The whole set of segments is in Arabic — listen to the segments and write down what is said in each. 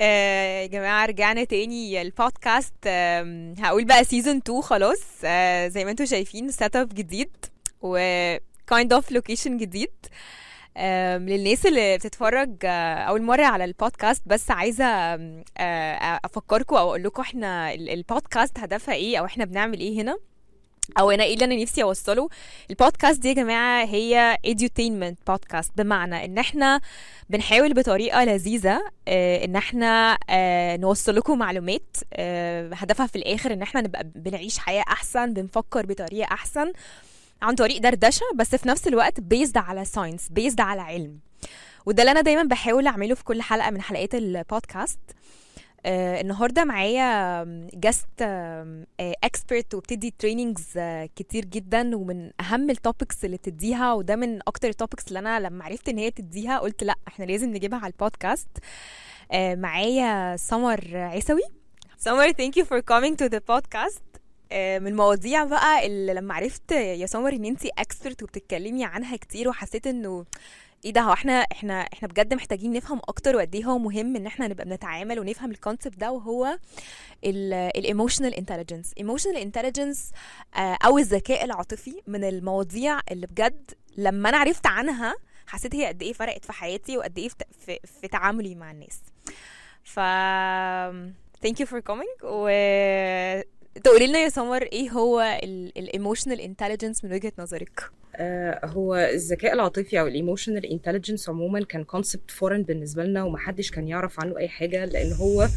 آه، يا جماعة رجعنا تاني البودكاست هقول بقى season 2 خلاص. آه، زي ما أنتم شايفين setup جديد و kind of location جديد. للناس اللي بتتفرج آه، أول مرة على البودكاست بس آه، افكركم أو أقول لكم إحنا ال- البودكاست هدفها إيه أو إحنا بنعمل إيه هنا. أو أنا إيه اللي أنا نفسي أوصله. البودكاست دي يا جماعة هي edutainment podcast بمعنى إن إحنا بنحاول بطريقة لذيذة آه، إن إحنا آه، نوصل لكم معلومات آه، هدفها في الآخر إن إحنا نبقى بنعيش حياة أحسن بنفكر بطريقة أحسن عن طريق دردشة بس في نفس الوقت based على science based على علم. وده اللي أنا دايما بحاول أعمله في كل حلقة من حلقات البودكاست آه النهارده معايا guest expert وبتدي trainings كتير جدا ومن أهم ال topics اللي بتديها وده من أكتر ال topics اللي أنا لما عرفت إن هي بتديها قلت لأ إحنا لازم نجيبها على البودكاست آه معايا سمر عيسوي. سمر thank you for coming the podcast. آه، من المواضيع بقى اللي لما عرفت يا سمر إن أنتي expert وبتتكلمي عنها كتير وحسيت إنه إيه ده هو إحنا إحنا إحنا بجد محتاجين نفهم أكتر وقد إيه هو مهم إن إحنا نبقى بنتعامل ونفهم ال concept ده وهو ال emotional intelligence emotional intelligence أو الذكاء العاطفي من المواضيع اللي بجد لما أنا عرفت عنها حسيت هي قد إيه فرقت في حياتي وقد إيه في, في, في تعاملي مع الناس. ف thank you for coming و تقولي لنا يا سمر إيه هو ال emotional intelligence من وجهة نظرك؟ آه، هو الذكاء العاطفي أو ال emotional intelligence عموما كان concept foreign بالنسبة لنا ومحدش كان يعرف عنه أي حاجة لأن هو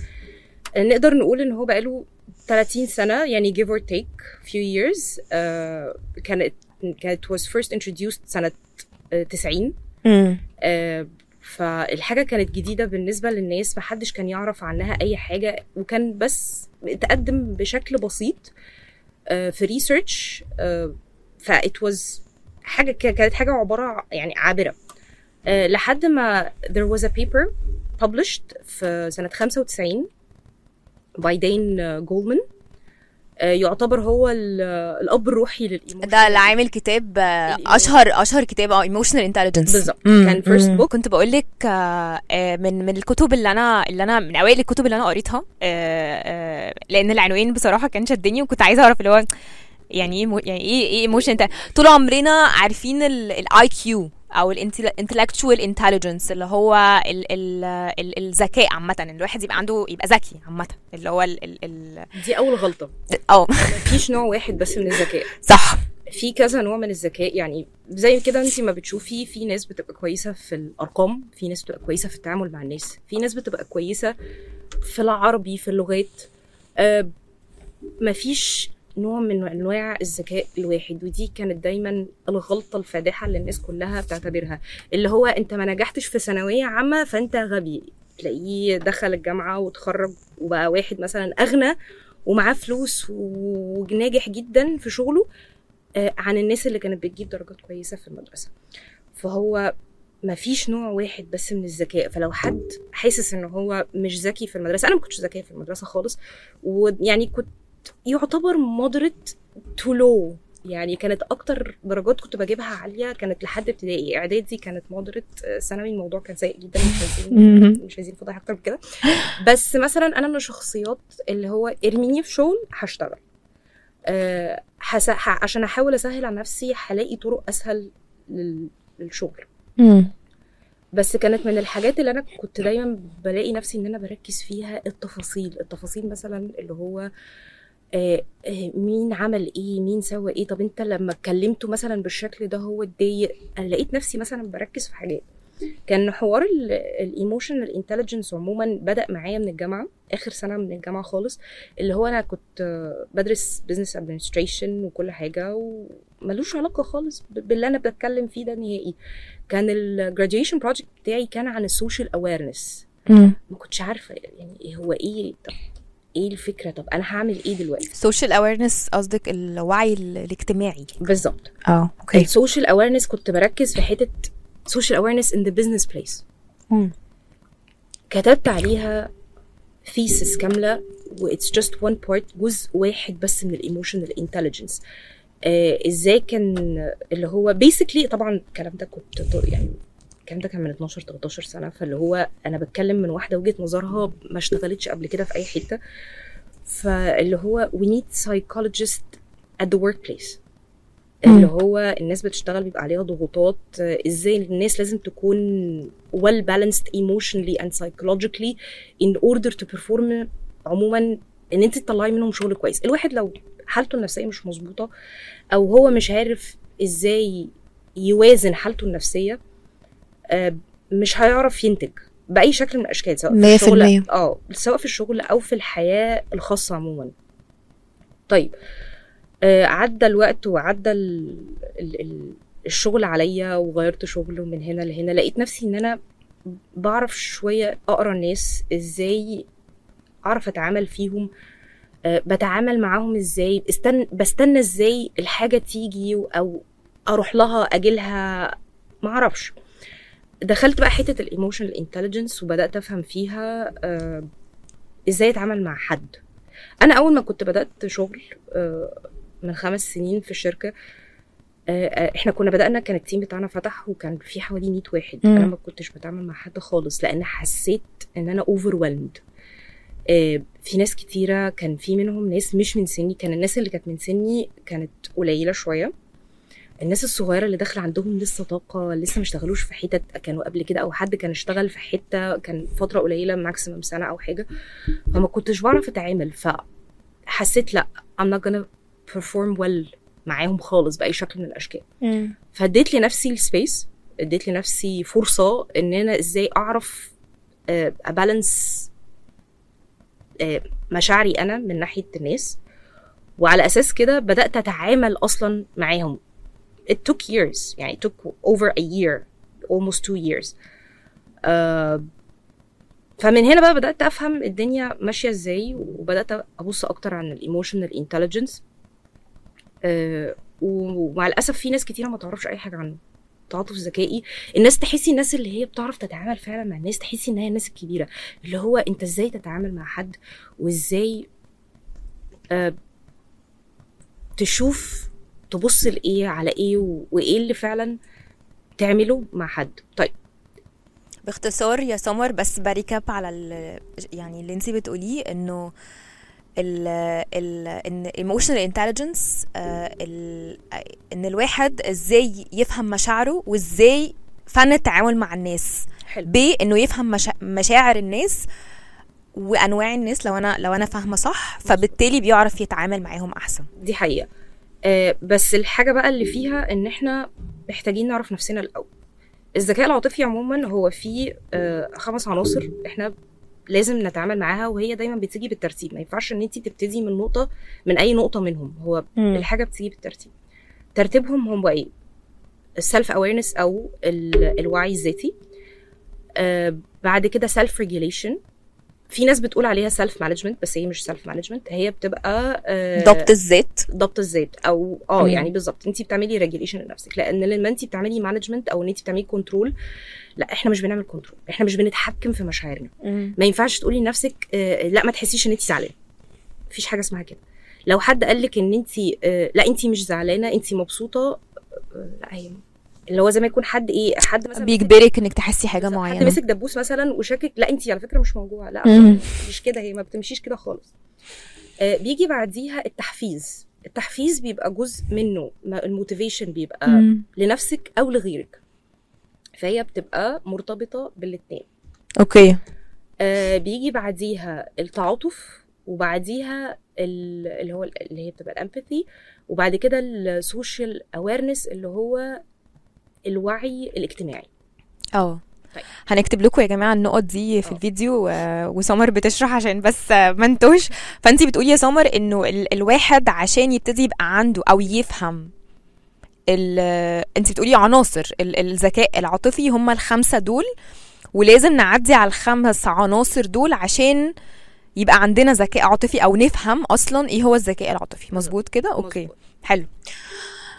نقدر نقول إن هو بقاله 30 سنة يعني give or take few years آه، كانت كانت was first introduced سنة آه، 90 آه، فالحاجة كانت جديدة بالنسبة للناس محدش كان يعرف عنها أي حاجة وكان بس تقدم بشكل بسيط آه، في ريسيرش فإت واز حاجة كانت حاجة عبارة يعني عابرة. آه، لحد ما there was a paper published في سنة 95 by دين جولمان يعتبر هو ال- الأب الروحي لل emotion ده اللي عامل كتاب آه،. أشهر أشهر كتاب آه emotional intelligence بالظبط. كان first book. كنت بقول لك من من الكتب اللي أنا اللي أنا من أوائل الكتب اللي أنا قريتها آه، آه، لأن العنوان بصراحة كان شدني وكنت عايزة أعرف اللي هو يعني إيه مو- يعني إيه إيه emotion طول عمرنا عارفين ال IQ أو ال intellectual intelligence اللي هو ال- ال- ال- الذكاء عامة. ان الواحد يبقى عنده يبقى ذكي عامة. اللي هو ال ال ال دي أول غلطة. آه مفيش نوع واحد بس من الذكاء. صح. في كذا نوع من الذكاء. يعني زي كده انت ما بتشوفي في ناس بتبقى كويسة في الأرقام في ناس بتبقى كويسة في التعامل مع الناس في ناس بتبقى كويسة في العربي في اللغات. آه مفيش نوع من أنواع الذكاء الواحد ودي كانت دايما الغلطة الفادحة اللي الناس كلها بتعتبرها اللي هو أنت ما نجحتش في ثانوية عامة فأنت غبي تلاقيه دخل الجامعة وتخرج وبقى واحد مثلا أغنى ومعاه فلوس وناجح جدا في شغله آه، عن الناس اللي كانت بتجيب درجات كويسة في المدرسة. فهو ما فيش نوع واحد بس من الذكاء فلو حد حاسس إن هو مش ذكي في المدرسة أنا ما كنتش ذكية في المدرسة خالص ويعني كنت يعتبر مودريت تو لو يعني كانت أكتر درجات كنت بجيبها عالية كانت لحد ابتدائي. إعدادي كانت مودريت ثانوي الموضوع كان سيء جدا. مش عايزين مش عايزين فضح أكتر من كده. بس مثلا أنا من الشخصيات اللي هو ارميني في شغل هشتغل. أه حس... ح... عشان أحاول أسهل على نفسي هلاقي طرق أسهل لل... للشغل. بس كانت من الحاجات اللي أنا كنت دايما بلاقي نفسي إن أنا بركز فيها التفاصيل. التفاصيل مثلا اللي هو آه، آه، مين عمل إيه مين سوى إيه. طب أنت لما كلمته مثلا بالشكل ده هو اتضايق. أنا لقيت نفسي مثلا بركز في حاجات. كان حوار ال emotional intelligence عموما بدأ معايا من الجامعة آخر سنة من الجامعة خالص اللي هو أنا كنت آه، بدرس business administration وكل حاجة وملوش علاقة خالص باللي أنا بتكلم فيه ده نهائي. كان ال graduation project بتاعي كان عن ال social awareness ما كنتش عارفة يعني إيه هو إيه. طب إيه الفكرة؟ طب أنا هعمل إيه دلوقتي؟ social awareness قصدك الوعي ال- الاجتماعي. بالظبط. آه ال social awareness كنت بركز في حتة social awareness in the business place كتبت عليها thesis كاملة which just one part جزء واحد بس من ال emotional intelligence إزاي كان اللي هو basically طبعا الكلام ده كنت يعني الكلام ده كان من 12 13 سنة فاللي هو أنا بتكلم من واحدة وجهة نظرها ما اشتغلتش قبل كده في أي حتة. فاللي هو we need psychologist at the workplace. اللي هو الناس بتشتغل بيبقى عليها ضغوطات إزاي الناس لازم تكون well balanced emotionally and psychologically in order to perform عموما إن أنت تطلعي منهم شغل كويس. الواحد لو حالته النفسية مش مظبوطة أو هو مش عارف إزاي يوازن حالته النفسية مش هيعرف ينتج بأي شكل من الأشكال سواء في الشغل. آه سواء في الشغل أو في الحياة الخاصة عموما طيب آه، عدى الوقت وعدى ال ال ال الشغل عليا وغيرت شغل من هنا لهنا لقيت نفسي إن أنا بعرف شوية أقرأ الناس إزاي أعرف أتعامل فيهم آه، بتعامل معاهم إزاي استن بستنى إزاي الحاجة تيجي أو أروح لها أجيلها ما أعرفش دخلت بقى حتة ال emotional intelligence وبدأت أفهم فيها آه، إزاي أتعامل مع حد. أنا أول ما كنت بدأت شغل آه، من خمس سنين في الشركة آه، آه، إحنا كنا بدأنا كان ال team بتاعنا فتح وكان في حوالي 100 واحد. مم. أنا ما كنتش بتعامل مع حد خالص لأن حسيت إن أنا overwhelmed. في ناس كتيرة كان في منهم ناس مش من سني كان الناس اللي كانت من سني كانت قليلة شوية. الناس الصغيرة اللي داخلة عندهم لسه طاقة لسه ما اشتغلوش في حتت كانوا قبل كده أو حد كان اشتغل في حتة كان فترة قليلة maximum سنة أو حاجة فما كنتش بعرف أتعامل فحسيت لأ I'm not gonna perform well معاهم خالص بأي شكل من الأشكال. فاديت لنفسي ال space اديت لنفسي فرصة إن أنا إزاي أعرف أ balance مشاعري أنا من ناحية الناس وعلى أساس كده بدأت أتعامل أصلا معاهم. It took years. يعني it took over a year almost two years. آه، فمن هنا بقى بدأت أفهم الدنيا ماشية إزاي وبدأت أبص أكتر عن ال emotional intelligence ومع الأسف في ناس كتيرة ما تعرفش أي حاجة عنه. تعاطف ذكائي. الناس تحسي الناس اللي هي بتعرف تتعامل فعلا مع الناس تحسي ان هي الناس الكبيره اللي هو أنت إزاي تتعامل مع حد وإزاي آه تشوف تبص لإيه على إيه وإيه اللي فعلا تعمله مع حد. طيب. باختصار يا سمر بس بريكاب على ال يعني اللي انت بتقوليه إنه ال ال إن emotional intelligence آه، ال إن الواحد إزاي يفهم مشاعره وإزاي فن التعامل مع الناس. حلو. بانه يفهم مشا... مشاعر الناس وأنواع الناس لو أنا لو أنا فاهمة صح فبالتالي بيعرف يتعامل معاهم أحسن. دي حقيقة. آه بس الحاجة بقى اللي فيها إن إحنا محتاجين نعرف نفسنا الأول. الذكاء العاطفي عموما هو فيه آه خمس عناصر إحنا لازم نتعامل معاها وهي دايما بتيجي بالترتيب. ما ينفعش إن انت تبتدي من نقطة من أي نقطة منهم. هو الحاجة بتيجي بالترتيب. ترتيبهم هم إيه؟ ال self awareness أو ال- الوعي الذاتي. آه بعد كده self regulation في ناس بتقول عليها self management بس هي مش self management هي بتبقى آه ضبط الذات. ضبط الذات أو آه. يعني بالظبط انت بتعملي regulation لنفسك لأن لما انت بتعملي management أو إن انت بتعملي control لا إحنا مش بنعمل control إحنا مش بنتحكم في مشاعرنا. ما ينفعش تقولي لنفسك آه، لا ما تحسيش إن انت زعلانة. مفيش حاجة اسمها كده. لو حد قال لك إن انت آه، لا انت مش زعلانة انت مبسوطة لا هي اللي هو زي ما يكون حد إيه حد مثلا بيجبرك إنك تحسي حاجة حد معينة. مسك دبوس مثلا وشاكك لا انت على فكرة مش موجوعة لا. مش كده هي ما بتمشيش كده خالص. آه، بيجي بعديها التحفيز. التحفيز بيبقى جزء منه الموتيفيشن بيبقى مم. لنفسك أو لغيرك. فهي بتبقى مرتبطة بالاثنين Okay. آه بيجي بعديها التعاطف وبعديها ال- اللي هو ال- اللي هي بتبقى ال empathy وبعد كده ال social awareness اللي هو الوعي الاجتماعي. آه طيب. هنكتب لكم يا جماعة النقط دي في آه. الفيديو وسمر بتشرح عشان بس ما انتوش فانت بتقولي يا سمر إنه ال- الواحد عشان يبتدي يبقى عنده أو يفهم ال انت بتقولي عناصر ال- الذكاء العاطفي هم الخمسة دول ولازم نعدي على الخمس عناصر دول عشان يبقى عندنا ذكاء عاطفي أو نفهم أصلا إيه هو الذكاء العاطفي. مظبوط كده؟ Okay. مظبوط. حلو.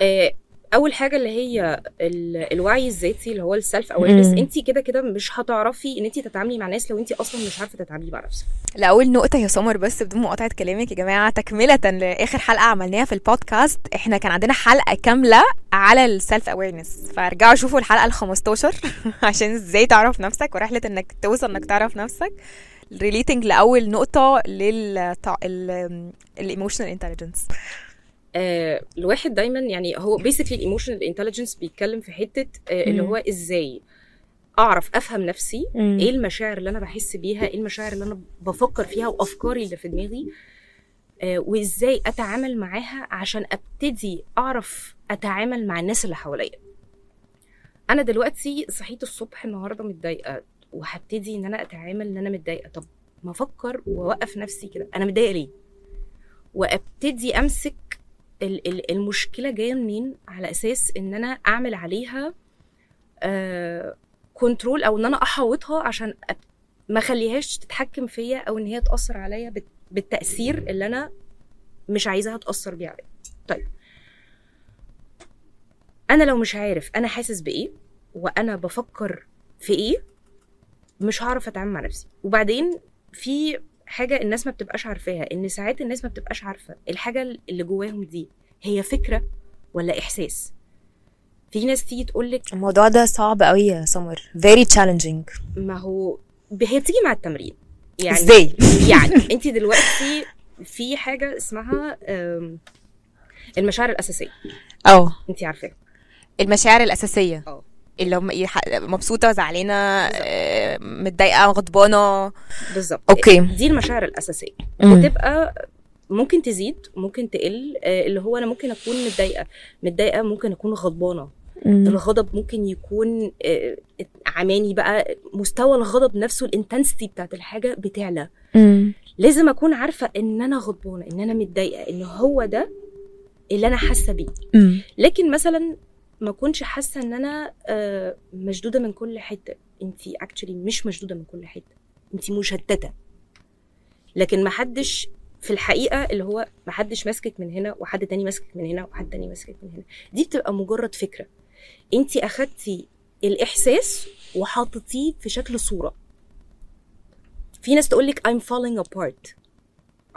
آه أول حاجة اللي هي ال- الوعي الذاتي اللي هو ال self awareness. انت كده كده مش هتعرفي إن انت تتعاملي مع ناس لو انت أصلا مش عارفة تتعاملي مع نفسك. لأول نقطة يا سمر بس بدون مقاطعة كلامك يا جماعة تكملة لآخر حلقة عملناها في البودكاست. إحنا كان عندنا حلقة كاملة على ال self awareness فارجعوا شوفوا الحلقة ال 15 عشان إزاي تعرف نفسك ورحلة إنك توصل إنك تعرف نفسك. Relating لأول نقطة لل ال emotional intelligence آه الواحد دايما يعني هو basically ال emotional intelligence بيتكلم في حتة آه اللي. هو إزاي أعرف أفهم نفسي إيه المشاعر اللي أنا بحس بيها إيه المشاعر اللي أنا بفكر فيها وأفكاري اللي في دماغي آه وإزاي أتعامل معاها عشان أبتدي أعرف أتعامل مع الناس اللي حواليا. أنا دلوقتي صحيت الصبح النهارده متضايقة وهبتدي إن أنا أتعامل إن أنا متضايقة. طب ما أفكر وأوقف نفسي كده. أنا متضايقة ليه؟ وأبتدي أمسك المشكلة جاية منين؟ على أساس إن أنا أعمل عليها كنترول أو إن أنا أحوطها عشان ما أخليهاش تتحكم فيا أو إن هي تأثر عليا بالتأثير اللي أنا مش عايزاها تأثر بيه عليا. طيب. أنا لو مش عارف أنا حاسس بإيه وأنا بفكر في إيه مش هعرف أتعامل مع نفسي. وبعدين في حاجة الناس ما بتبقاش عارفاها إن ساعات الناس ما بتبقاش عارفة الحاجة اللي جواهم دي هي فكرة ولا إحساس؟ في ناس تيجي تقول لك الموضوع ده صعب قوي يا سمر. Very challenging. ما هو هي بتيجي مع التمرين. يعني إزاي؟ يعني انت دلوقتي في حاجة اسمها المشاعر الأساسية. آه انت عارفاها. المشاعر الأساسية. آه. اللي هم يح- مبسوطة زعلانة آه، متضايقة غضبانة. بالظبط. أوكي. دي المشاعر الأساسية. بتبقى ممكن تزيد ممكن تقل آه، اللي هو أنا ممكن أكون متضايقة. متضايقة ممكن أكون غضبانة. الغضب ممكن يكون آه، عماني بقى. مستوى الغضب نفسه ال intensity بتاعت الحاجة بتعلى. لازم أكون عارفة إن أنا غضبانة إن أنا متضايقة إن هو ده اللي أنا حاسة بيه. لكن مثلا ما اكونش حاسة إن أنا آه، مشدودة من كل حتة. انت actually مش مشدودة من كل حتة. انت مشتتة. لكن ما حدش في الحقيقة اللي هو ما حدش ماسكك من هنا وحد تاني ماسكك من هنا وحد تاني ماسكك من هنا. دي بتبقى مجرد فكرة. انت أخدتي الإحساس وحطيتيه في شكل صورة. في ناس تقول لك I'm falling apart.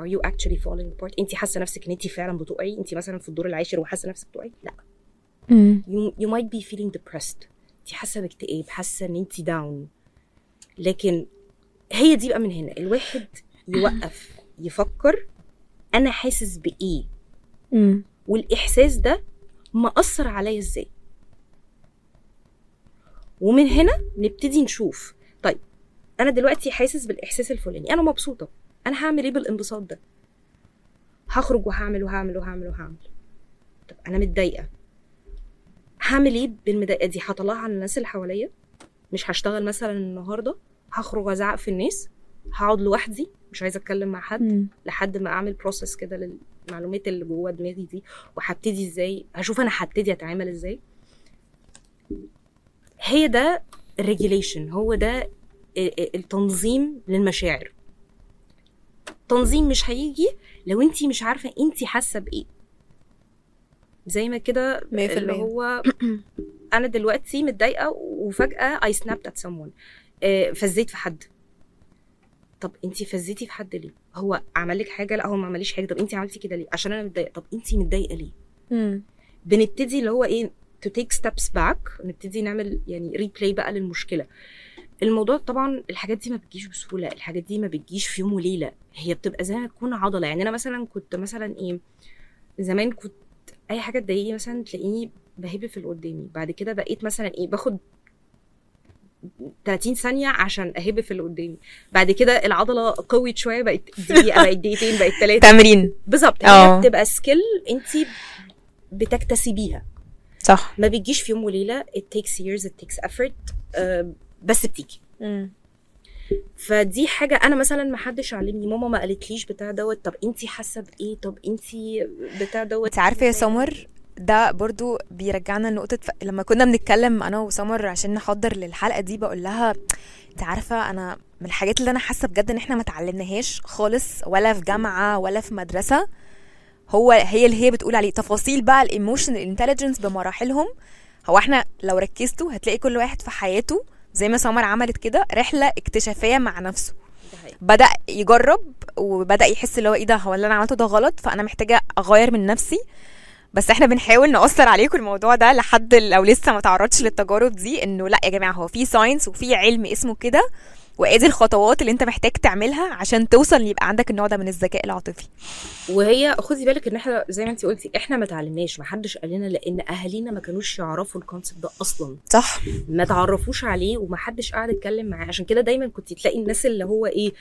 Are you actually falling apart? انت حاسة نفسك إن انت فعلا بتقعي؟ انت مثلا في الدور العاشر وحاسة نفسك بتقعي؟ لا. You, you might be feeling depressed. انت حاسة باكتئاب حاسة ان انت داون لكن هي دي بقى من هنا. الواحد يوقف يفكر أنا حاسس بإيه؟ مم. والإحساس ده مأثر عليا إزاي؟ ومن هنا نبتدي نشوف. طيب أنا دلوقتي حاسس بالإحساس الفلاني. أنا مبسوطة. أنا هعمل إيه بالانبساط ده؟ هخرج وهعمل وهعمل وهعمل وهعمل. طب أنا متضايقة. هعمل إيه بالمضايقه دي؟ هطلعها على الناس اللي حواليا؟ مش هشتغل مثلا النهارده؟ هخرج وأزعق في الناس؟ هقعد لوحدي؟ مش عايزة أتكلم مع حد؟ مم. لحد ما أعمل process كده للمعلومات اللي جوه دماغي دي وهبتدي إزاي؟ هشوف أنا هبتدي أتعامل إزاي؟ هي ده ال regulation هو ده ال- ال- التنظيم للمشاعر. تنظيم مش هيجي لو انت مش عارفة انت حاسة بإيه. زي ما كده اللي. هو أنا دلوقتي متضايقة وفجأة I snapped at someone. آه، فزيت في حد. طب انت فزيتي في حد ليه؟ هو عمل لك حاجة؟ لا هو ما عمليش حاجة. طب انت عملتي كده ليه؟ عشان أنا متضايقة. طب انت متضايقة ليه؟ مم. بنبتدي اللي هو إيه to take steps back. نبتدي نعمل يعني ريبلاي بقى للمشكلة. الموضوع طبعا الحاجات دي ما بتجيش بسهولة. الحاجات دي ما بتجيش في يوم وليلة. هي بتبقى زي ما تكون عضلة. يعني أنا مثلا كنت مثلا إيه زمان كنت أي حاجة تضايقني مثلا تلاقيني بهب في اللي قدامي. بعد كده بقيت مثلا إيه باخد 30 ثانية عشان أهب في اللي قدامي. بعد كده العضلة قوت شوية بقت دقيقة بقت دقيقتين بقت ثلاثة تمرين. بالظبط. هي بتبقى سكيل أنت بتكتسبيها. صح. ما بتجيش في يوم وليلة it takes years it takes effort آه، بس بتيجي. فدي حاجة أنا مثلا ما حدش علمني. ماما ما قالتليش بتاع دوت طب انت حاسة بإيه؟ طب انت بتاع دوت؟ انت عارفة يا سمر ده برضو بيرجعنا لنقطة ف... لما كنا بنتكلم أنا وسمر عشان نحضر للحلقة دي بقول لها انت عارفة أنا من الحاجات اللي أنا حاسة بجد إن إحنا ما اتعلمناهاش خالص ولا في جامعة ولا في مدرسة. هو هي اللي هي بتقول عليه. تفاصيل بقى ال emotional intelligence بمراحلهم. هو إحنا لو ركزتوا هتلاقي كل واحد في حياته زي ما سمر عملت كده رحلة اكتشافية مع نفسه. بدأ يجرب وبدأ يحس اللي هو إيه ده هو اللي أنا عملته ده غلط فأنا محتاجة أغير من نفسي. بس إحنا بنحاول نأثر عليكم الموضوع ده لحد لو لسه ما تعرضش للتجارب دي إنه لأ يا جماعة هو في science وفي علم اسمه كده. وادي الخطوات اللي انت محتاج تعملها عشان توصل يبقى عندك النوع ده من الذكاء العاطفي. وهي خدي بالك ان إحنا زي ما انت قلتي إحنا ما اتعلمناش ما حدش قال لنا لأن اهالينا ما كانوش يعرفوا ال concept ده أصلا. صح. ما تعرفوش عليه وما حدش قاعد يتكلم معاه. عشان كده دايما كنت تلاقي الناس اللي هو إيه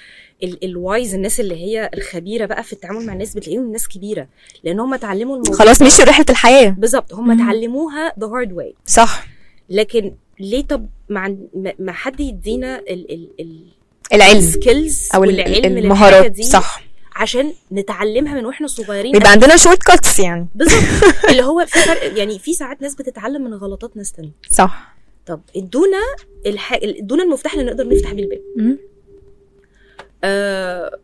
ال- ال wise الناس اللي هي الخبيرة بقى في التعامل مع الناس بتلاقيهم الناس كبيرة. لأن هم اتعلموا الموضوع خلاص مشوا رحله الحياة. بالظبط هم. اتعلموها the hard way صح. لكن ليه؟ طب ما ما- ما حد يدينا ال ال ال العلم ال skills أو ال- والعلم المهارات دي صح. عشان نتعلمها من وإحنا صغيرين. بيبقى عندنا shortcuts يعني. بالظبط. اللي هو في فرق يعني في ساعات ناس بتتعلم من غلطات ناس تانية. صح. طب ادونا الح... ادونا المفتاح اللي نقدر نفتح بيه الباب. آه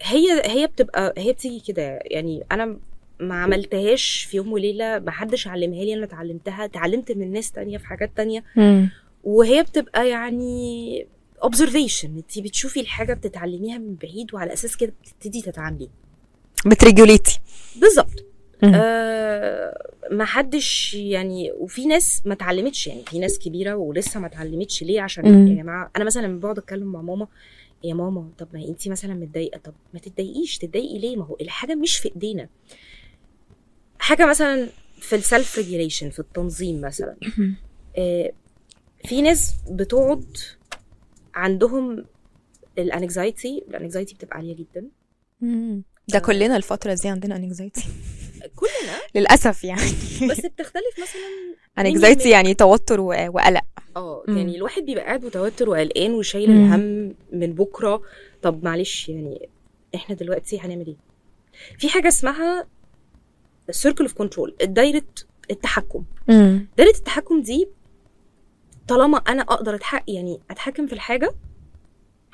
هي هي بتبقى هي بتيجي كده يعني. أنا ما عملتهاش في يوم وليلة ما حدش علمها لي أنا اتعلمتها اتعلمت من ناس تانية في حاجات تانية. مم. وهي بتبقى يعني observation انت بتشوفي الحاجة بتتعلميها من بعيد وعلى أساس كده بتبتدي تتعاملي بت regulate ي. بالظبط. آه ما حدش يعني وفي ناس ما اتعلمتش يعني في ناس كبيرة ولسه ما اتعلمتش ليه؟ عشان مم. يا جماعة أنا مثلا لما بقعد أتكلم مع ماما يا ماما طب ما أنت مثلا متضايقة طب ما تتضايقيش تتضايقي ليه؟ ما هو الحاجة مش في إيدينا. حاجة مثلا في ال self regulation في التنظيم مثلا. آه في ناس بتقعد عندهم ال anxiety ال anxiety بتبقى عالية جدا. ده كلنا الفترة دي عندنا anxiety كلنا؟ للأسف يعني. بس بتختلف مثلا anxiety يعني توتر وقلق. آه. يعني الواحد بيبقى قاعد متوتر وقلقان وشايل. الهم من بكرة. طب معلش يعني إحنا دلوقتي هنعمل إيه؟ في حاجة اسمها ال circle of control دايرة التحكم. دايرة التحكم دي طالما أنا أقدر أتحق يعني أتحكم في الحاجة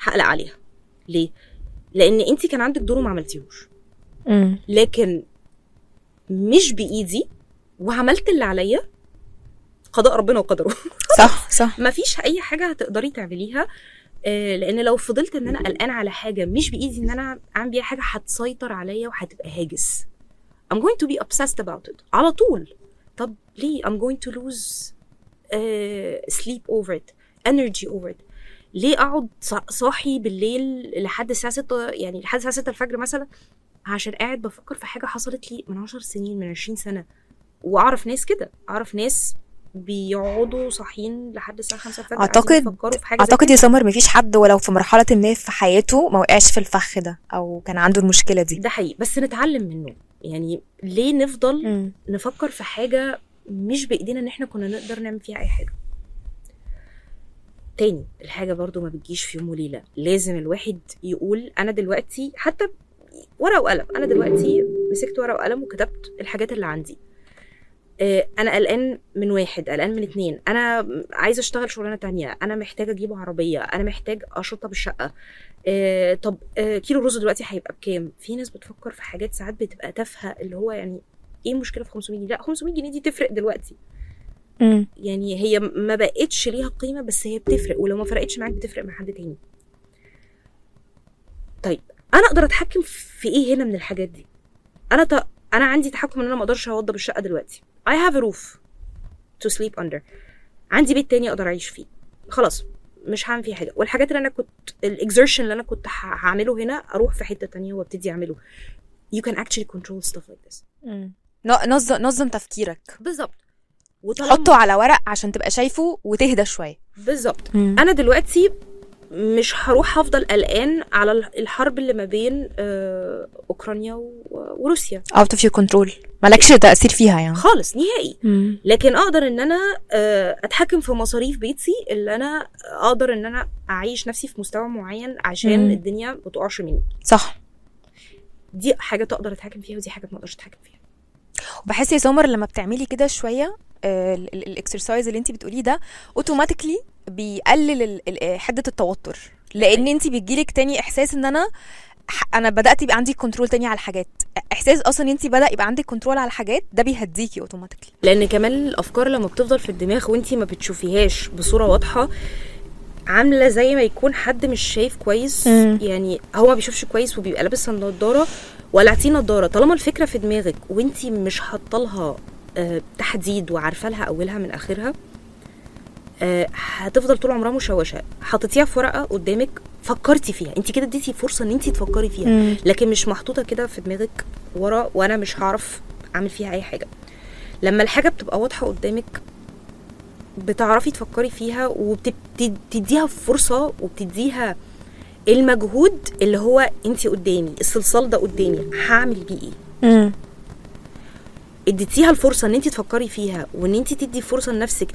هقلق عليها. ليه؟ لأن أنت كان عندك دور وما عملتيهوش. لكن مش بإيدي وعملت اللي عليا قضاء ربنا وقدره. صح صح. ما فيش أي حاجة هتقدري تعمليها آه، لأن لو فضلت إن أنا قلقان على حاجة مش بإيدي إن أنا أعمل بيها حاجة هتسيطر عليا وهتبقى هاجس. I'm going to be obsessed about it. على طول. طب ليه I'm going to lose uh, sleep over it energy over it? ليه أقعد صا- صاحي بالليل لحد الساعة 6 يعني لحد الساعة 6 الفجر مثلا؟ عشان قاعد بفكر في حاجة حصلت لي من 10 سنين من 20 سنة. وأعرف ناس كده. أعرف ناس بيقعدوا صاحيين لحد الساعة 5 الفجر يفكروا في حاجة زي أعتقد. يا سمر مفيش حد ولو في مرحلة ما في حياته ما وقعش في الفخ ده أو كان عنده المشكلة دي. ده حقيقي. بس نتعلم منه. يعني ليه نفضل مم. نفكر في حاجة مش بإيدينا إن إحنا كنا نقدر نعمل فيها أي حاجة. تاني الحاجة برضو ما بتجيش في يوم وليلة. لازم الواحد يقول أنا دلوقتي حتى ورقة وقلم أنا دلوقتي مسكت ورقة وقلم وكتبت الحاجات اللي عندي. آه، أنا قلقان من واحد قلقان من اتنين. أنا عايزة أشتغل شغلانة تانية. أنا محتاجة أجيب عربية. أنا محتاج أشطب الشقة. آه، طب آه، كيلو رز دلوقتي هيبقى بكام؟ في ناس بتفكر في حاجات ساعات بتبقى تافهة اللي هو يعني إيه المشكلة في 500 جنيه؟ لا 500 جنيه دي تفرق دلوقتي. مم. يعني هي ما بقتش ليها قيمة بس هي بتفرق ولو ما فرقتش معاك بتفرق مع حد تاني. طيب أنا أقدر أتحكم في إيه هنا من الحاجات دي؟ أنا ت... أنا عندي تحكم إن أنا ما أقدرش أوضب الشقة دلوقتي. I have a roof to sleep under. عندي بيت تاني أقدر أعيش فيه. خلاص. مش هعمل فيه حاجة. والحاجات اللي أنا كنت الاكزرشن اللي أنا كنت هعمله هنا أروح في حتة تانية وأبتدي أعمله. You can actually control stuff like this. نظم نظم تفكيرك. بالظبط. وطالما حطه على ورق عشان تبقى شايفه وتهدى شوية. بالظبط. أنا دلوقتي مش هروح هفضل قلقان على الحرب اللي ما بين آه، أوكرانيا وروسيا out of your control. مالكش تأثير فيها يعني. خالص نهائي. مم. لكن أقدر إن أنا آه، أتحكم في مصاريف بيتي اللي أنا أقدر إن أنا أعيش نفسي في مستوى معين عشان مم. الدنيا ما تقعش مني. صح. دي حاجة تقدر أتحكم فيها ودي حاجة ما أقدرش أتحكم فيها. وبحس يا سمر لما بتعملي كده شوية ال exercise اللي انت بتقوليه ده automatically بيقلل ال- ال- حدة التوتر. لأن انت بيجيلك تاني إحساس إن أنا أنا بدأت يبقى عندي control تاني على الحاجات. إحساس أصلا إن انت بدأ يبقى عندك control على الحاجات ده بيهديكي automatically لأن كمان الأفكار لما بتفضل في الدماغ وأنتي ما بتشوفيهاش بصورة واضحة عاملة زي ما يكون حد مش شايف كويس مم. يعني هو ما بيشوفش كويس وبيبقى لابس النضارة وقلعتيه النضارة. طالما الفكرة في دماغك وأنتي مش حاطة لها آه، تحديد وعارفة لها أولها من آخرها آه، هتفضل طول عمرها مشوشة. حطيتيها في ورقة قدامك فكرتي فيها. انت كده اديتي فرصة ان انت تفكري فيها. مم. لكن مش محطوطة كده في دماغك ورا وأنا مش هعرف اعمل فيها اي حاجة. لما الحاجة بتبقى واضحة قدامك بتعرفي تفكري فيها وبتديها فرصة وبتديها المجهود اللي هو انت قدامي الصلصال ده قدامي هعمل بيه إيه؟ اديتيها الفرصة ان انت تفكري فيها وان انت تدي فرصة لنفسك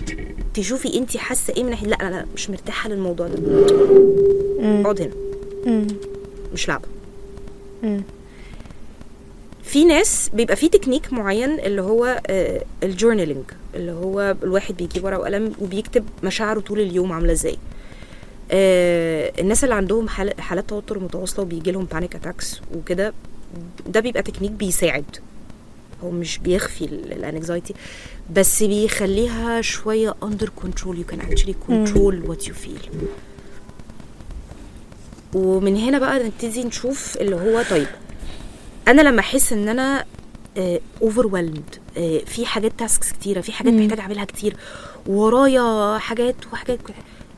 تشوفي انت حاسة إيه من ناحيه لا لا مش مرتاحة للموضوع ده. اقعد هنا. مش لعبة. في ناس بيبقى في تكنيك معين اللي هو آه، ال journaling اللي هو الواحد بيجيب ورقة وقلم وبيكتب مشاعره طول اليوم عاملة إزاي. آه، الناس اللي عندهم حال- حالات توتر متواصلة وبيجي لهم panic attacks وكده ده بيبقى تكنيك بيساعد. هو مش بيخفي ال anxiety بس بيخليها شوية under control you can actually control what you feel ومن هنا بقى نبتدي نشوف اللي هو طيب أنا لما أحس إن أنا overwhelmed في حاجات tasks كتيرة في حاجات مم. محتاجة أعملها كتير ورايا حاجات وحاجات.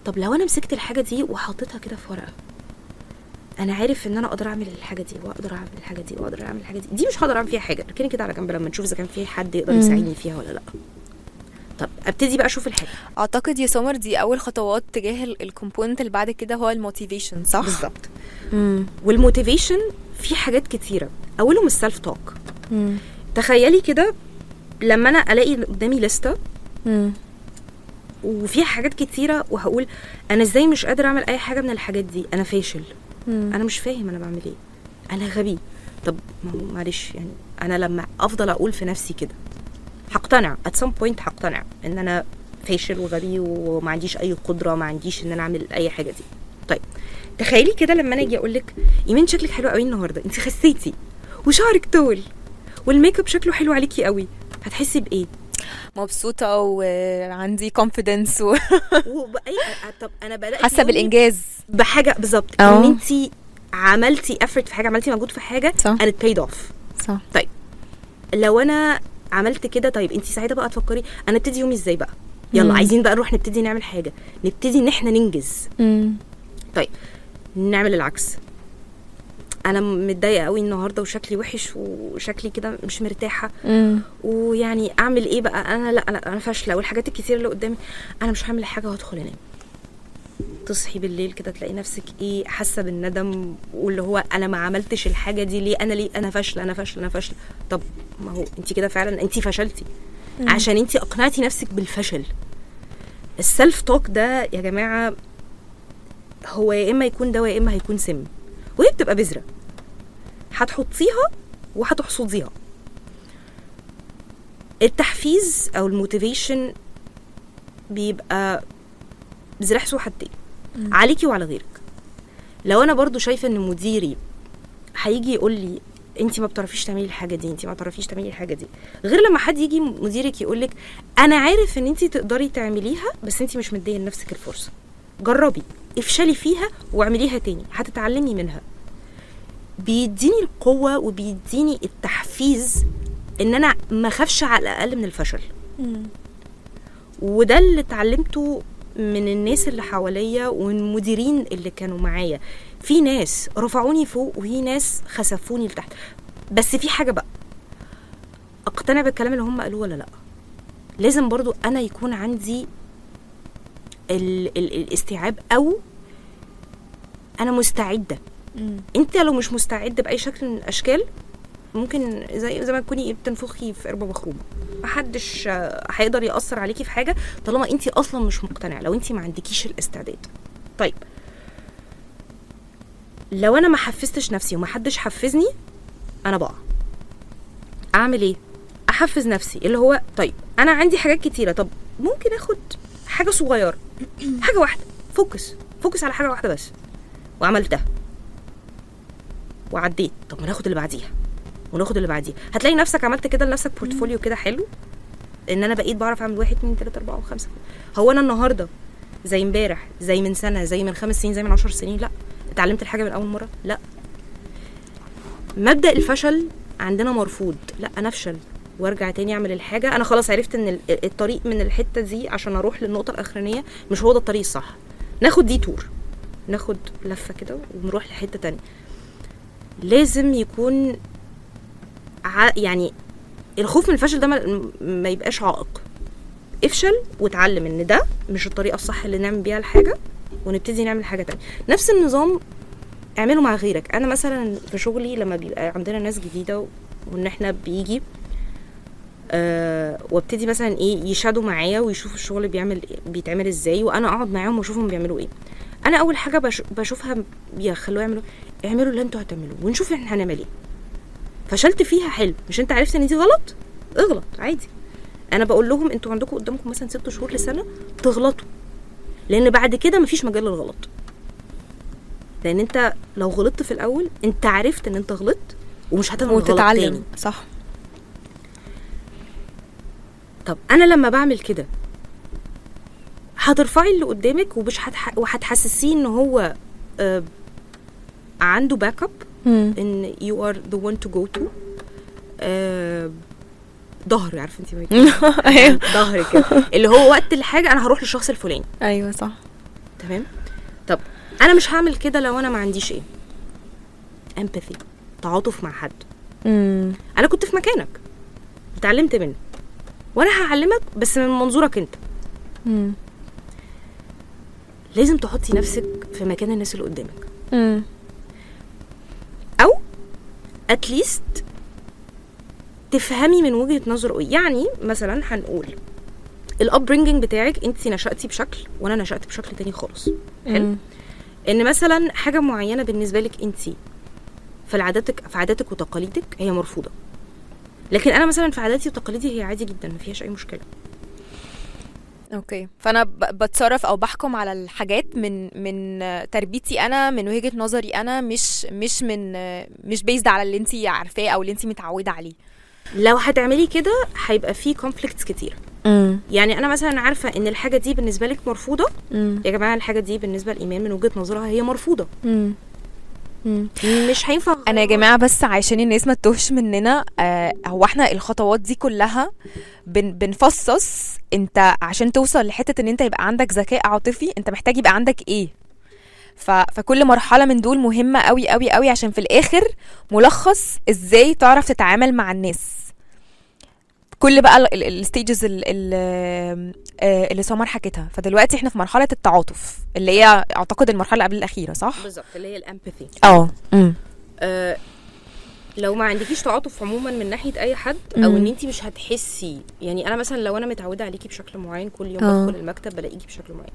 طب لو أنا مسكت الحاجة دي وحطيتها كده في ورقة أنا عارف ان أنا أقدر اعمل الحاجة دي واقدر اعمل الحاجة دي واقدر اعمل الحاجة دي. دي مش هقدر اعمل فيها حاجة. اركني كده على جنب لما نشوف إذا كان في حد يقدر. يساعدني فيها ولا لأ. طب أبتدي بقى أشوف الحاجة. أعتقد يا سمر دي أول خطوات تجاه ال component اللي بعد كده هو ال motivation صح؟ بالظبط. وال motivation في حاجات كتيرة. أولهم ال self talk تخيلي كده لما أنا ألاقي قدامي لستة وفيها حاجات كتيرة وهقول أنا إزاي مش قادر أعمل أي حاجة من الحاجات دي؟ أنا فاشل. أنا مش فاهم أنا بعمل إيه. أنا غبي. طب معلش يعني أنا لما أفضل أقول في نفسي كده هقتنع. At some point هقتنع إن أنا فاشل وغبي وما عنديش أي قدرة ما عنديش إن أنا أعمل أي حاجة دي. طيب تخيلي كده لما أنا أجي أقول لك إيمان شكلك حلو قوي النهارده. أنتي خسيتي. وشعرك طول. وال make up شكله حلو عليكي قوي هتحسي بإيه؟ مبسوطة وعندي confidence وبأي طب أنا بدأت يومي بالإنجاز. بحاجه بالظبط. إن انت عملتي افورت في حاجة عملتي مجهود في حاجة صح. it paid off. صح. لو أنا عملت كده طيب انت ساعتها بقى تفكري أنا أبتدي يومي إزاي بقى؟ يلا مم. عايزين بقى نروح نبتدي نعمل حاجة. نبتدي إن إحنا ننجز. طيب. نعمل العكس. أنا متضايقة قوي النهارده وشكلي وحش وشكلي كده مش مرتاحة. ويعني أعمل إيه بقى؟ أنا لأ أنا فاشلة. والحاجات الكتير اللي قدامي أنا مش هعمل حاجة وهدخل أنام. تصحي بالليل كده تلاقي نفسك إيه حاسة بالندم واللي هو أنا ما عملتش الحاجة دي ليه؟ أنا ليه؟ أنا فاشلة أنا فاشلة أنا فاشلة. طب ما هو انت كده فعلا انت فشلتي. عشان انت أقنعتي نفسك بالفشل. ال self talk ده يا جماعة هو يا إما يكون دواء يا إما هيكون سم. وهي بتبقى بذرة. هتحطيها وهتحصديها. التحفيز أو ال motivation بيبقى ذو حدين عليكي وعلى غيرك. لو أنا برضو شايفة إن مديري هيجي يقول لي انت ما بتعرفيش تعملي الحاجة دي انت ما بتعرفيش تعملي الحاجة دي. غير لما حد يجي مديرك يقول لك أنا عارف إن انت تقدري تعمليها بس انت مش مدية لنفسك الفرصة. جربي افشلي فيها واعمليها تاني هتتعلمي منها. بيديني القوة وبيديني التحفيز إن أنا ما أخافش على الأقل من الفشل. وده اللي اتعلمته من الناس اللي حواليا والمديرين اللي كانوا معايا. في ناس رفعوني فوق وفي ناس خسفوني لتحت. بس في حاجة بقى. أقتنع بالكلام اللي هم قالوه ولا لأ؟ لازم برضو أنا يكون عندي ال ال الاستيعاب أو أنا مستعدة انت لو مش مستعد بأي شكل من الأشكال ممكن زي زي ما تكوني بتنفخي في قربة مخرومه محدش آه، هيقدر يأثر عليكي في حاجة طالما انت أصلا مش مقتنعة لو انت ما عندكيش الاستعداد. طيب. لو أنا ما حفزتش نفسي وما حدش حفزني أنا بقع أعمل إيه؟ أحفز نفسي اللي هو طيب أنا عندي حاجات كتيرة طب ممكن آخد حاجة صغيرة حاجة واحدة. focus focus على حاجة واحدة بس. وعملتها. وعديت. طب ما ناخد اللي بعديها. وناخد اللي بعديها. هتلاقي نفسك عملت كده لنفسك portfolio كده حلو؟ إن أنا بقيت بعرف أعمل واحد اتنين تلاتة أربعة وخمسه هو أنا النهارده زي امبارح زي من سنة زي من خمس سنين زي من عشر سنين لا. اتعلمت الحاجة من أول مرة؟ لا. مبدأ الفشل عندنا مرفوض. لا أنا أفشل وأرجع تاني أعمل الحاجة. أنا خلاص عرفت إن ال- الطريق من الحتة دي عشان أروح للنقطة الأخرانية مش هو ده الطريق الصح. ناخد دي تور ناخد لفة كده ونروح لحتة تانية. لازم يكون ع... يعني الخوف من الفشل ده ما, ما يبقاش عائق. افشل واتعلم إن ده مش الطريقة الصح اللي نعمل بيها الحاجة ونبتدي نعمل حاجة تانية. نفس النظام اعمله مع غيرك. أنا مثلا في شغلي لما بيبقى عندنا ناس جديدة وإن إحنا بيجي أه وابتدي مثلا إيه يشادوا معايا ويشوفوا الشغل بيعمل بيتعمل إزاي وأنا أقعد معاهم وأشوفهم بيعملوا إيه. أنا أول حاجة بش بشوفها بيخلوه يعملوا اعملوا اللي أنتوا هتعملوه ونشوف إحنا هنعمل إيه. فشلت فيها حلو. مش انت عرفت ان دي غلط؟ اغلط عادي. أنا بقول لهم أنتوا عندكم قدامكم مثلا ست شهور لسنة تغلطوا. لأن بعد كده مفيش مجال للغلط. لأن انت لو غلطت في الأول انت عرفت ان انت غلطت ومش هتعمل غلط تاني. صح. طب أنا لما بعمل كده هترفعي اللي قدامك ومش هتح... وهتحسسيه ان هو آه عنده back up. إن you are the one to go to ظهر عارفة انت أيوه. ظهر كده. اللي هو وقت الحاجة أنا هروح للشخص الفلاني. أيوه صح. تمام؟ طب أنا مش هعمل كده لو أنا ما عنديش إيه؟ امباثي تعاطف مع حد. مم. أنا كنت في مكانك. اتعلمت منك وأنا هعلمك بس من منظورك أنت. مم. لازم تحطي نفسك في مكان الناس اللي قدامك. مم. اتليست تفهمي من وجهة نظره إيه. يعني مثلا هنقول ال upbringing بتاعك انت نشأتي بشكل وأنا نشأت بشكل تاني خالص. حلو. إن مثلا حاجة معينة بالنسبة لك انت في عاداتك في عاداتك وتقاليدك هي مرفوضة. لكن أنا مثلا في عاداتي وتقاليدي هي عادي جدا ما فيهاش أي مشكلة. okay. فأنا بتصرف أو بحكم على الحاجات من من تربيتي أنا من وجهة نظري أنا مش مش من مش based على اللي انت عارفاه أو اللي انت متعودة عليه. لو هتعملي كده هيبقى في كونفليكتس كتير. امم يعني أنا مثلا عارفة إن الحاجة دي بالنسبة لك مرفوضة. امم يا جماعة الحاجة دي بالنسبة لإيمان من وجهة نظرها هي مرفوضة. مش هينفع. أنا يا جماعة بس عشان الناس ما تتوهش مننا آه هو إحنا الخطوات دي كلها بن بنفصص. انت عشان توصل لحتة ان انت يبقى عندك ذكاء عاطفي انت محتاج يبقى عندك إيه؟ ف... فكل مرحلة من دول مهمة قوي قوي قوي عشان في الآخر ملخص إزاي تعرف تتعامل مع الناس. كل بقى ال stages اللي سمر حكيتها. فدلوقتي إحنا في مرحلة التعاطف اللي هي أعتقد المرحلة اللي قبل الأخيرة صح؟ بالظبط اللي هي ال empathy آه امم آه لو ما عندكيش تعاطف عموما من ناحية أي حد. أو إن انت مش هتحسي يعني أنا مثلا لو أنا متعودة عليكي بشكل معين كل يوم آه. بدخل المكتب بلاقيكي بشكل معين.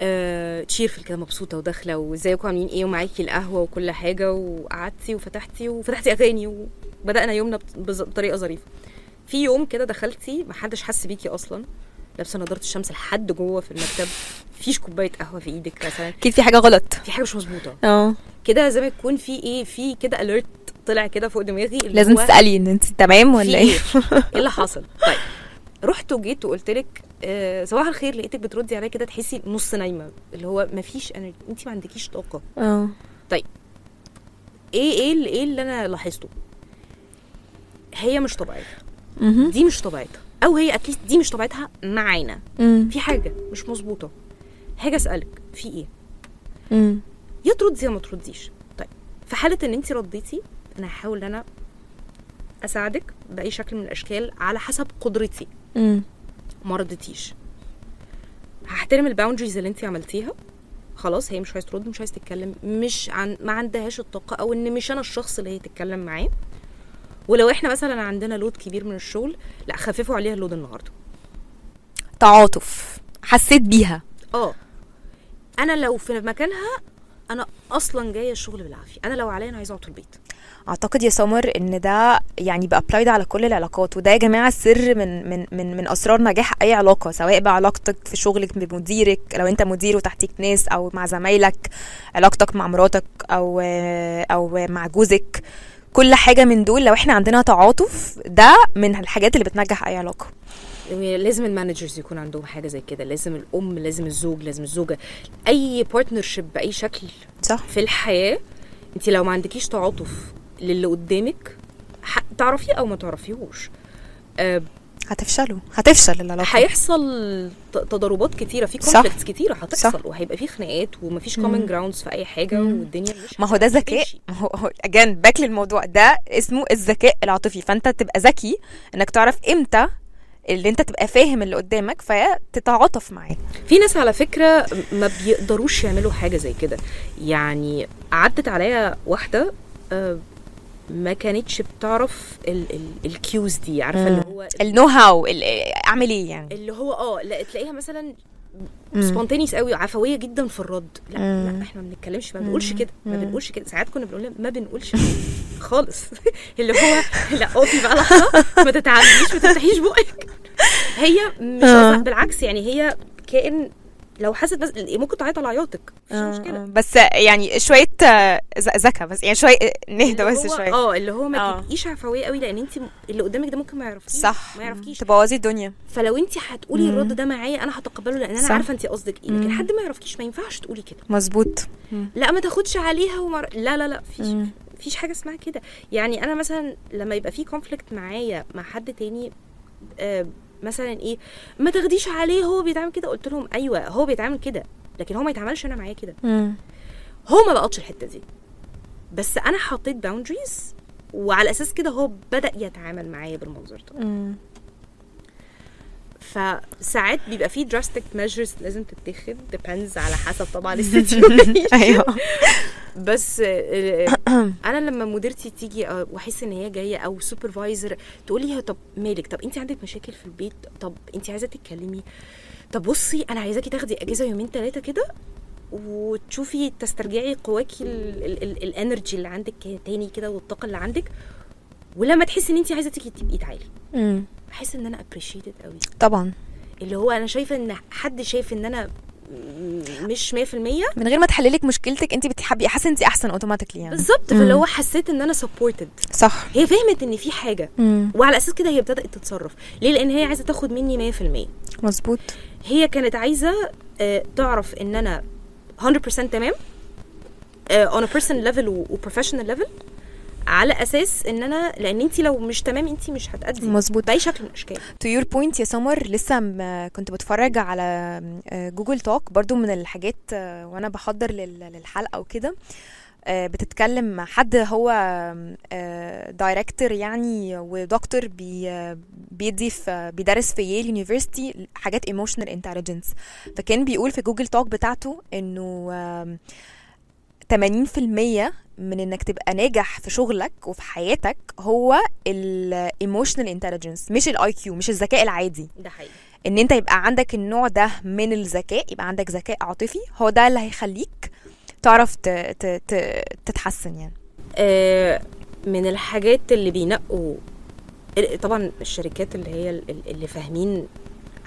آه cheerful كده مبسوطة وداخلة وإزيكم؟ عاملين إيه؟ ومعاكي القهوة وكل حاجة وقعدتي وفتحتي وفتحتي أغاني وبدأنا يومنا بطريقة ظريفة. في يوم كده دخلتي محدش حس بيكي أصلا. لابسة نضاره الشمس لحد جوه في المكتب. مفيش كوباية قهوة في إيدك مثلا. أكيد في حاجة غلط. في حاجة مش مظبوطة. آه. كده زي ما يكون في إيه؟ في كده اليرت طلع كده فوق دماغي لازم تسألي إن أنت تمام ولا إيه؟ إيه؟ إيه اللي حصل؟ طيب. رحت وجيت وقلت لك آه صباح الخير لقيتك بتردي عليا كده تحسي نص نايمة. اللي هو ما فيش أنا أنت ما عندكيش طاقة. آه. إيه إيه اللي إيه اللي أنا لاحظته؟ هي مش طبيعية. دي مش طبيعتها. أو هي at least دي مش طبيعتها معانا. في حاجة مش مظبوطة. هاجي أسألك في إيه؟ مم. يا تردي يا ما ترديش. طيب في حالة إن انت رديتي أنا هحاول إن أنا أساعدك بأي شكل من الأشكال على حسب قدرتي. مم. ما ردتيش هحترم ال boundaries اللي انت عملتيها. خلاص هي مش عايزة ترد مش عايزة تتكلم مش عن ما عندهاش الطاقة أو إن مش أنا الشخص اللي هي تتكلم معاه. ولو إحنا مثلا عندنا load كبير من الشغل لا خففوا عليها ال load النهارده. تعاطف. حسيت بيها. آه. أنا لو في مكانها أنا أصلا جاية الشغل بالعافية. أنا لو عليا أنا عايزة أقعد في البيت. أعتقد يا سمر إن ده يعني بقى applied على كل العلاقات. وده يا جماعة السر من من من من أسرار نجاح أي علاقة سواء بقى علاقتك في شغلك بمديرك لو أنت مدير وتحتيك ناس أو مع زمايلك علاقتك مع مراتك أو أو مع جوزك. كل حاجة من دول لو إحنا عندنا تعاطف ده من الحاجات اللي بتنجح أي علاقة. لازم ال managers يكون عندهم حاجة زي كده لازم الأم لازم الزوج لازم الزوجة. أي partnership بأي شكل صح. في الحياة انت لو ما عندكيش تعاطف للي قدامك تعرفيه أو ما تعرفيهوش. آه، هتفشلوا هتفشل العلاقة هيحصل تضاربات كتيرة في صح. conflicts كتيرة صح. هتحصل وهيبقى في خناقات ومفيش common grounds في أي حاجة مم. والدنيا مش ما هو ده ذكاء. ما هو هو again back للموضوع ده اسمه الذكاء العاطفي فأنت تبقى ذكي إنك تعرف إمتى اللي أنت تبقى فاهم اللي قدامك فتتعاطف معاه في ناس على فكرة ما بيقدروش يعملوا حاجة زي كده يعني عدت عليا واحدة آه، ما كانتش بتعرف ال cues دي عارفة اللي هو ال know how اعمل إيه يعني اللي هو آه لا تلاقيها مثلا. spontaneous قوي عفوية جدا في الرد لا مم. لا إحنا ما بنتكلمش ما بنقولش كده ما. بنقولش كده ساعات كنا بنقول ما بنقولش خالص اللي هو لا اقفي بقى لحظة ما تتعامليش ما تفتحيش بقك هي مش آه. بالعكس يعني هي كائن لو حست بس ممكن تعيط على عياطك مفيش آه، مشكلة آه. بس يعني شوية آه، ذكاء بس يعني شوية نهدى اللي بس شوية آه اللي هو ما آه. تبقيش عفوية قوي لأن انت اللي قدامك ده ممكن ما يعرفكيش صح ما يعرفكيش تبوظي الدنيا فلو انت هتقولي. الرد ده معايا أنا هتقبله لأن أنا صح. عارفة انت قصدك إيه لكن. حد ما يعرفكيش ما ينفعش تقولي كده مظبوط لا ما تاخدش عليها ومر... لا لا لا فيش مم. فيش حاجة اسمها كده يعني أنا مثلا لما يبقى في conflict معايا مع حد تاني آه مثلا إيه ما تاخديش عليه هو بيتعامل كده قلت لهم أيوه هو بيتعامل كده لكن هو ما يتعاملش أنا معاه كده. هو ما لقطش الحتة دي بس أنا حطيت boundaries وعلى أساس كده هو بدأ يتعامل معايا بالمنظر ده. فساعات بيبقى في drastic measures لازم تتاخد. Depends على حسب طبعا ال situation. أيوه. بس آه، أنا لما مديرتي تيجي آه، وأحس إن هي جاية أو supervisor تقول لي طب مالك؟ طب انت عندك مشاكل في البيت؟ طب انت عايزة تتكلمي؟ طب بصي أنا عايزاكي تاخدي أجازة يومين ثلاثة كده وتشوفي تسترجعي قواكي ال- ال- ال- ال energy اللي عندك تاني كده والطاقة اللي عندك ولما تحسي إن انت عايزة تيجي تبقي تعالي. بحس إن أنا appreciated قوي. طبعا. اللي هو أنا شايفة إن حد شايف إن أنا مش 100% من غير ما تحللك مشكلتك انت بتحبي حاسة انت أحسن automatically يعني. بالظبط فاللي هو حسيت إن أنا supported صح. هي فهمت إن في حاجة مم. وعلى أساس كده هي ابتدت تتصرف. ليه؟ لأن هي عايزة تاخد مني 100% مظبوط. هي كانت عايزة آه، تعرف إن أنا 100% تمام آه، on a personal level و و professional level. على أساس إن أنا لأن انت لو مش تمام انت مش هتأدي. مظبوط. بأي شكل من الأشكال. to your point يا سمر لسه كنت بتفرج على Google Talk برضو من الحاجات آه، وأنا بحضر لل- للحلقة وكده. آه، بتتكلم مع حد هو director يعني ودكتور بي آه، بيدي في بيدرس في Yale University حاجات emotional intelligence فكان بيقول في Google Talk بتاعته إنه آم، 80% من إنك تبقى ناجح في شغلك وفي حياتك هو ال emotional intelligence مش ال IQ مش الذكاء العادي. ده حقيقي. إن أنت يبقى عندك النوع ده من الذكاء يبقى عندك ذكاء عاطفي هو ده اللي هيخليك تعرف ت- ت- ت- تتحسن يعني. آه، من الحاجات اللي بينقوا طبعا الشركات اللي هي ال- ال- اللي فاهمين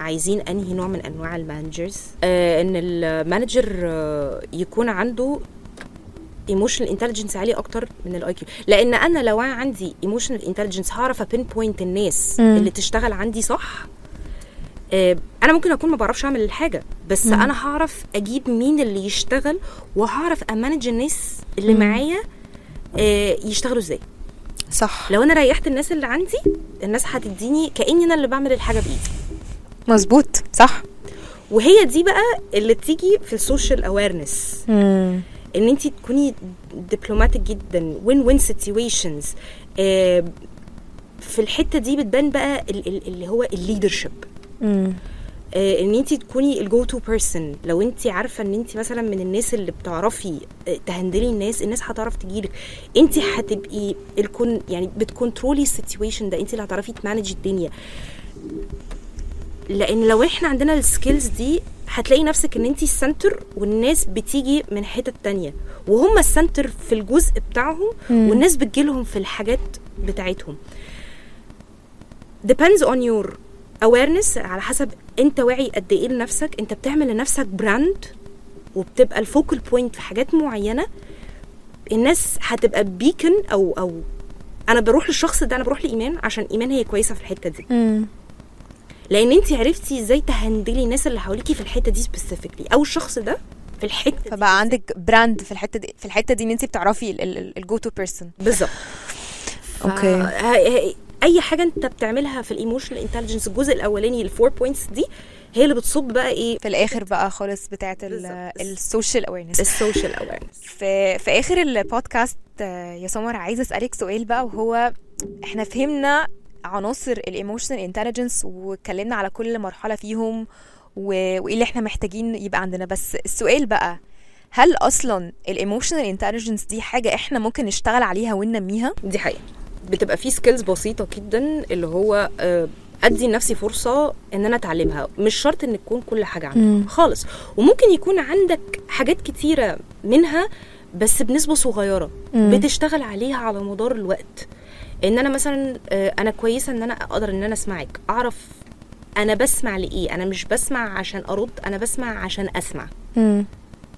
عايزين أنهي نوع من أنواع ال managers آه إن ال manager آه يكون عنده emotional intelligence عالي أكتر من ال IQ لأن أنا لو أنا عندي emotional intelligence هعرف appoint الناس مم. اللي تشتغل عندي صح آه، أنا ممكن أكون ما بعرفش أعمل الحاجة بس مم. أنا هعرف أجيب مين اللي يشتغل وهعرف أ manage الناس اللي مم. معايا آه، يشتغلوا إزاي صح لو أنا ريحت الناس اللي عندي الناس هتديني كأني أنا اللي بعمل الحاجة بإيدي مظبوط صح وهي دي بقى اللي تيجي في ال social awareness. ان انت تكوني دبلوماتيك جدا. win-win situations في الحتة دي بتبان بقى ال- ال- اللي هو ال leadership. آه، ان انت تكوني ال go-to person لو انت عارفة ان انت مثلا من الناس اللي بتعرفي آه، ت handle ي الناس الناس هتعرف تجيلك. انت هتبقي ال con يعني بت control ي ال situation ده. انت اللي هتعرفي ت manage ي الدنيا. لأن لو إحنا عندنا ال skills دي هتلاقي نفسك إن انت ال center والناس بتيجي من حتت تانية. وهم ال center في الجزء بتاعهم مم. والناس بتجيلهم في الحاجات بتاعتهم. Depends on your awareness على حسب أنت واعي قد إيه لنفسك. أنت بتعمل لنفسك brand وبتبقى ال focal point في حاجات معينة. الناس هتبقى beacon أو أو أنا بروح للشخص ده أنا بروح لإيمان عشان إيمان هي كويسة في الحتة دي. لأن انت عرفتي إزاي ت handle ي الناس اللي حواليكي في الحتة دي specifically أو الشخص ده في الحتة دي فبقى عندك brand في الحتة دي في الحتة دي ان انت بتعرفي ال go-to person بالظبط. okay. ه- ه- أي حاجة انت بتعملها في ال emotional intelligence الجزء الأولاني ال four points دي هي اللي بتصب بقى إيه؟ في الآخر بقى خالص بتاعت بالظبط. ال social awareness ال social awareness في في آخر البودكاست آه، يا سمر عايزة أسألك سؤال بقى وهو إحنا فهمنا عناصر ال emotional intelligence واتكلمنا على كل مرحلة فيهم وإيه اللي إحنا محتاجين يبقى عندنا. بس السؤال بقى هل أصلا ال emotional intelligence دي حاجة إحنا ممكن نشتغل عليها وننميها؟ دي حقيقة. بتبقى في skills بسيطة جدا اللي هو آه، أدي لنفسي فرصة إن أنا أتعلمها. مش شرط إن تكون كل حاجة عندك مم. خالص. وممكن يكون عندك حاجات كتيرة منها بس بنسبة صغيرة. مم. بتشتغل عليها على مدار الوقت. ان أنا مثلا آه، أنا كويسة ان أنا أقدر ان أنا اسمعك اعرف أنا بسمع لإيه أنا مش بسمع عشان ارد أنا بسمع عشان اسمع.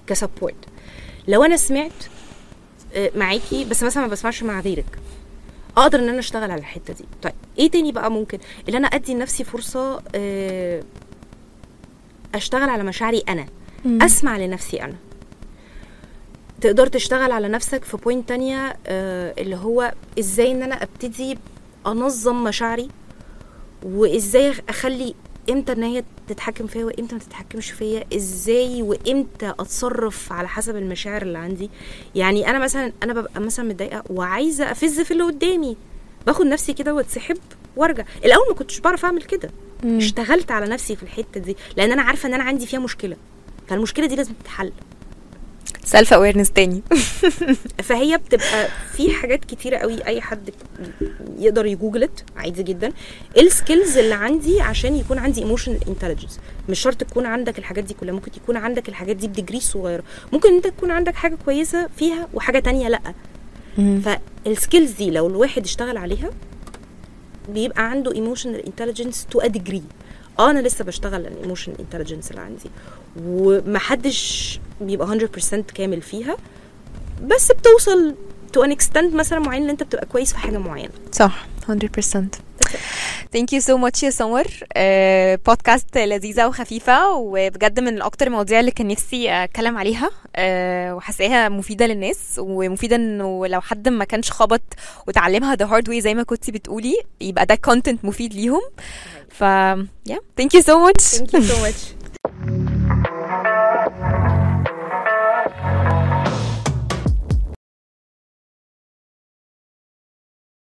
كسبورت. لو أنا سمعت آه، معاكي بس مثلا ما بسمعش مع غيرك أقدر ان أنا اشتغل على الحتة دي. طيب إيه تاني بقى ممكن؟ اللي أنا ادي لنفسي فرصة آه، اشتغل على مشاعري أنا مم. اسمع لنفسي أنا. تقدر تشتغل على نفسك في بوينت تانية آه، اللي هو إزاي إن أنا أبتدي أنظم مشاعري وإزاي أخلي إمتى إن هي تتحكم فيا وإمتى ما تتحكمش فيا إزاي وإمتى أتصرف على حسب المشاعر اللي عندي. يعني أنا مثلا أنا ببقى مثلا متضايقة وعايزة أفز في اللي قدامي باخد نفسي كده واتسحب وأرجع. الأول ما كنتش بعرف أعمل كده. اشتغلت على نفسي في الحتة دي لأن أنا عارفة إن أنا عندي فيها مشكلة. فالمشكلة دي لازم تتحل. self awareness تاني. فهي بتبقى في حاجات كتيرة قوي أي حد يقدر ي google it عادي جدا. ال skills اللي عندي عشان يكون عندي emotional intelligence مش شرط تكون عندك الحاجات دي كلها ممكن يكون عندك الحاجات دي ب degree صغيرة. ممكن انت تكون عندك حاجة كويسة فيها وحاجة تانية لأ. فال skills دي لو الواحد اشتغل عليها بيبقى عنده emotional intelligence to a degree آه أنا لسه بشتغل على ال emotional intelligence اللي عندي. ومحدش بيبقى 100% كامل فيها بس بتوصل to an extent مثلا معين إن أنت بتبقى كويس في حاجة معينة. صح. 100% thank you so much يا سمر. آه، بودكاست لذيذة وخفيفة وبجد من أكتر المواضيع اللي كان نفسي أتكلم عليها. آه، وحاساها مفيدة للناس ومفيدة إنه لو حد ما كانش خبط وتعلمها the hard way زي ما كنتي بتقولي يبقى ده content مفيد ليهم. ف يا thank you so much thank you so much